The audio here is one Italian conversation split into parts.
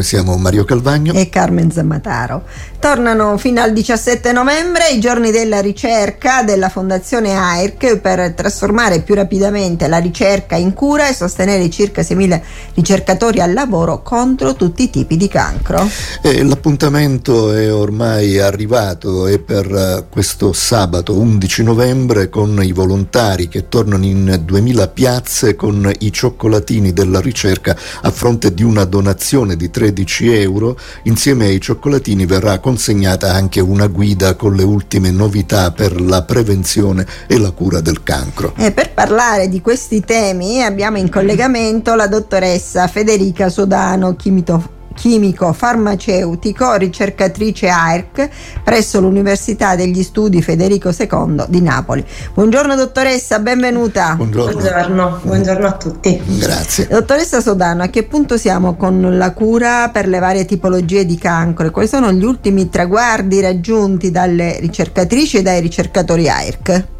Siamo Mario Calvagno e Carmen Zammataro. Tornano fino al 17 novembre i giorni della ricerca della Fondazione AIRC per trasformare più rapidamente la ricerca in cura e sostenere i circa 6.000 ricercatori al lavoro contro tutti i tipi di cancro. E l'appuntamento è ormai arrivato e per eh, questo sabato 11 novembre con i volontari che tornano in 2.000 piazze con i cioccolatini della ricerca a fronte di una donazione di 3 13 euro, insieme ai cioccolatini verrà consegnata anche una guida con le ultime novità per la prevenzione e la cura del cancro. E per parlare di questi temi abbiamo in collegamento la dottoressa Federica Sodano, chimito chimico farmaceutico, ricercatrice AERC presso l'Università degli Studi Federico II di Napoli. Buongiorno dottoressa, benvenuta. Buongiorno. Buongiorno, buongiorno a tutti. Grazie. Dottoressa Sodano, a che punto siamo con la cura per le varie tipologie di cancro e quali sono gli ultimi traguardi raggiunti dalle ricercatrici e dai ricercatori AERC?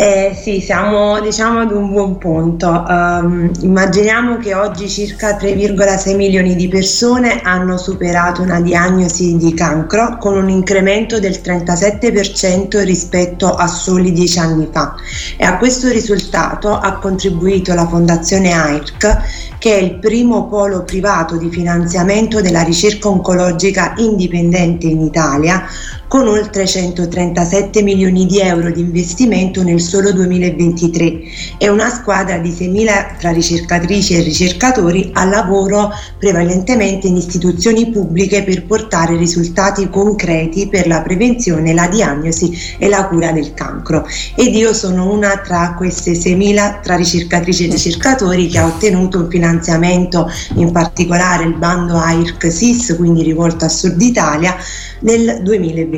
Eh, sì, siamo diciamo ad un buon punto. Um, immaginiamo che oggi circa 3,6 milioni di persone hanno superato una diagnosi di cancro con un incremento del 37% rispetto a soli 10 anni fa e a questo risultato ha contribuito la Fondazione AIRC che è il primo polo privato di finanziamento della ricerca oncologica indipendente in Italia con oltre 137 milioni di euro di investimento nel solo 2023 e una squadra di 6.000 tra ricercatrici e ricercatori al lavoro prevalentemente in istituzioni pubbliche per portare risultati concreti per la prevenzione, la diagnosi e la cura del cancro. Ed io sono una tra queste 6.000 tra ricercatrici e ricercatori che ha ottenuto un finanziamento, in particolare il bando AIRC-SIS, quindi rivolto a Sud Italia, nel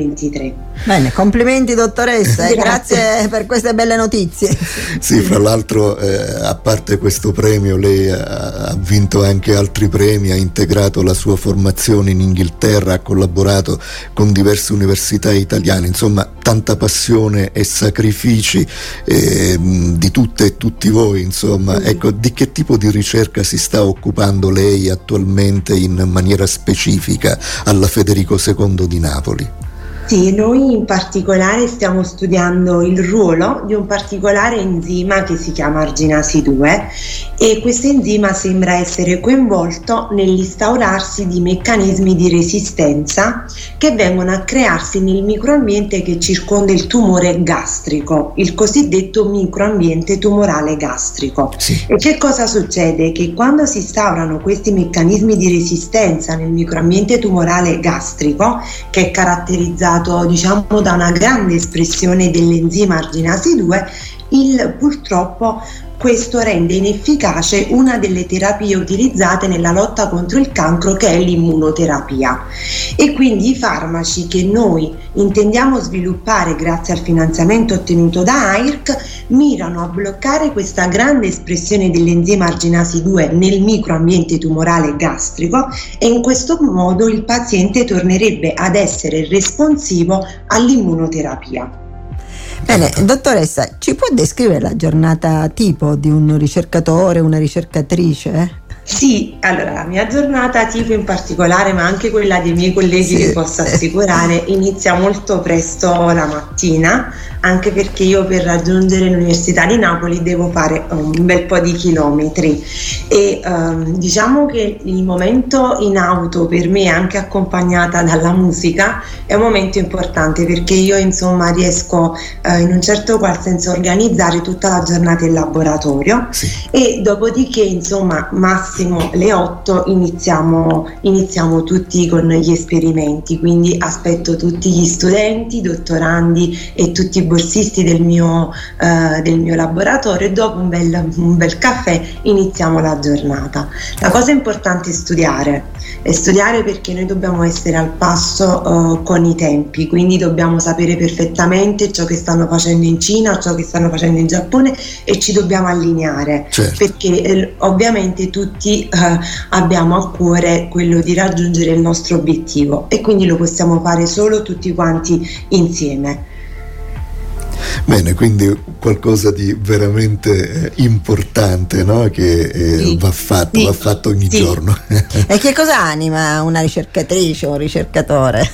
2023. Bene, complimenti dottoressa e grazie per queste belle notizie. Sì, fra l'altro eh, a parte questo premio lei ha, ha, vinto anche altri premi, ha integrato la sua formazione in Inghilterra, ha collaborato con diverse università italiane, insomma tanta passione e sacrifici eh, di tutte e tutti voi, insomma. Mm. Ecco, di che tipo di ricerca si sta occupando lei attualmente in maniera specifica alla Federico II di Napoli? Sì, noi in particolare stiamo studiando il ruolo di un particolare enzima che si chiama arginasi 2 e questo enzima sembra essere coinvolto nell'instaurarsi di meccanismi di resistenza che vengono a crearsi nel microambiente che circonda il tumore gastrico, il cosiddetto microambiente tumorale gastrico. Sì. E che cosa succede? Che quando si instaurano questi meccanismi di resistenza nel microambiente tumorale gastrico, che è caratterizzato caratterizzato diciamo, da una grande espressione dell'enzima arginasi 2, il, purtroppo questo rende inefficace una delle terapie utilizzate nella lotta contro il cancro che è l'immunoterapia. E quindi i farmaci che noi intendiamo sviluppare grazie al finanziamento ottenuto da AIRC mirano a bloccare questa grande espressione dell'enzima arginasi 2 nel microambiente tumorale gastrico e in questo modo il paziente tornerebbe ad essere responsivo all'immunoterapia. Bene, dottoressa, ci può descrivere la giornata tipo di un ricercatore, una ricercatrice? Sì, allora la mia giornata tipo in particolare, ma anche quella dei miei colleghi, sì. vi posso assicurare, inizia molto presto la mattina, anche perché io per raggiungere l'Università di Napoli devo fare un bel po' di chilometri e um, diciamo che il momento in auto per me, anche accompagnata dalla musica, è un momento importante perché io insomma riesco uh, in un certo qual senso a organizzare tutta la giornata in laboratorio sì. e dopodiché insomma massimo massimo le 8 iniziamo, iniziamo tutti con gli esperimenti, quindi aspetto tutti gli studenti, dottorandi e tutti i borsisti del mio, eh, del mio laboratorio e dopo un bel, un bel caffè iniziamo la giornata. La cosa importante è studiare, è studiare perché noi dobbiamo essere al passo uh, con i tempi, quindi dobbiamo sapere perfettamente ciò che stanno facendo in Cina, ciò che stanno facendo in Giappone e ci dobbiamo allineare certo. perché eh, ovviamente tutti tutti eh, abbiamo a cuore quello di raggiungere il nostro obiettivo e quindi lo possiamo fare solo tutti quanti insieme. Bene, quindi qualcosa di veramente eh, importante no? che eh, sì. va fatto, sì. va fatto ogni sì. giorno. e che cosa anima una ricercatrice o un ricercatore?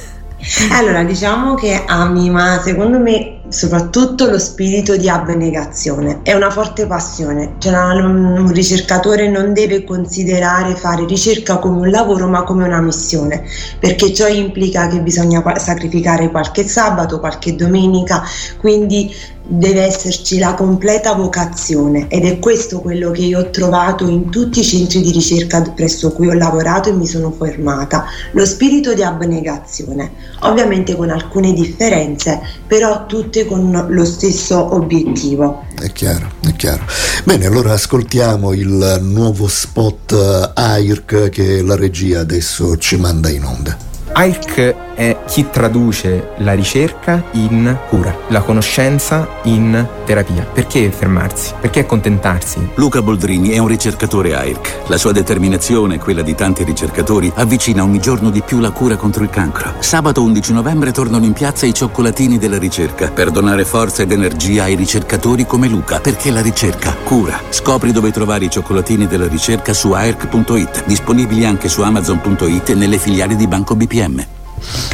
Allora, diciamo che anima, secondo me, soprattutto lo spirito di abnegazione. È una forte passione. Cioè, un ricercatore non deve considerare fare ricerca come un lavoro, ma come una missione, perché ciò implica che bisogna sacrificare qualche sabato, qualche domenica, quindi deve esserci la completa vocazione ed è questo quello che io ho trovato in tutti i centri di ricerca presso cui ho lavorato e mi sono formata, lo spirito di abnegazione, ovviamente con alcune differenze, però tutte con lo stesso obiettivo. È chiaro, è chiaro. Bene, allora ascoltiamo il nuovo spot AIRC che la regia adesso ci manda in onda. AIRC è chi traduce la ricerca in cura, la conoscenza in terapia. Perché fermarsi? Perché accontentarsi? Luca Boldrini è un ricercatore AIRC. La sua determinazione e quella di tanti ricercatori avvicina ogni giorno di più la cura contro il cancro. Sabato 11 novembre tornano in piazza i cioccolatini della ricerca per donare forza ed energia ai ricercatori come Luca, perché la ricerca cura. Scopri dove trovare i cioccolatini della ricerca su AIRC.it, disponibili anche su Amazon.it e nelle filiali di Banco BPM.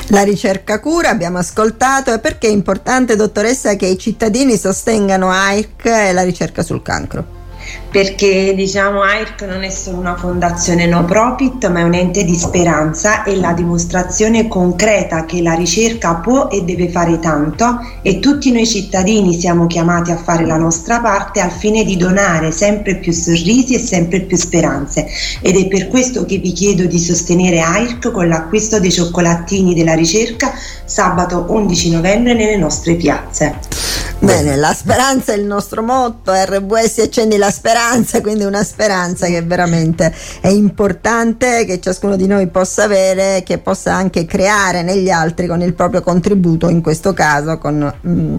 La ricerca cura abbiamo ascoltato e perché è importante, dottoressa, che i cittadini sostengano AIRC e la ricerca sul cancro? Perché diciamo AIRC non è solo una fondazione no profit ma è un ente di speranza e la dimostrazione concreta che la ricerca può e deve fare tanto e tutti noi cittadini siamo chiamati a fare la nostra parte al fine di donare sempre più sorrisi e sempre più speranze ed è per questo che vi chiedo di sostenere AIRC con l'acquisto dei cioccolatini della ricerca sabato 11 novembre nelle nostre piazze. Bene, la speranza è il nostro motto, RWS accendi la speranza, quindi una speranza che veramente è importante che ciascuno di noi possa avere, che possa anche creare negli altri con il proprio contributo, in questo caso con mm,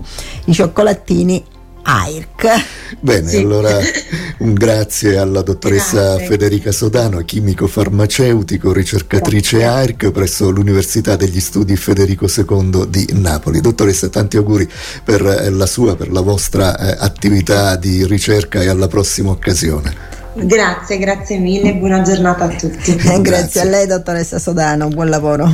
i cioccolatini AIRC. Bene, sì. allora un grazie alla dottoressa grazie. Federica Sodano, chimico farmaceutico, ricercatrice grazie. AIRC presso l'Università degli Studi Federico II di Napoli. Dottoressa, tanti auguri per eh, la sua, per la vostra eh, attività di ricerca e alla prossima occasione. Grazie, grazie mille, buona giornata a tutti. grazie. grazie a lei, dottoressa Sodano, buon lavoro.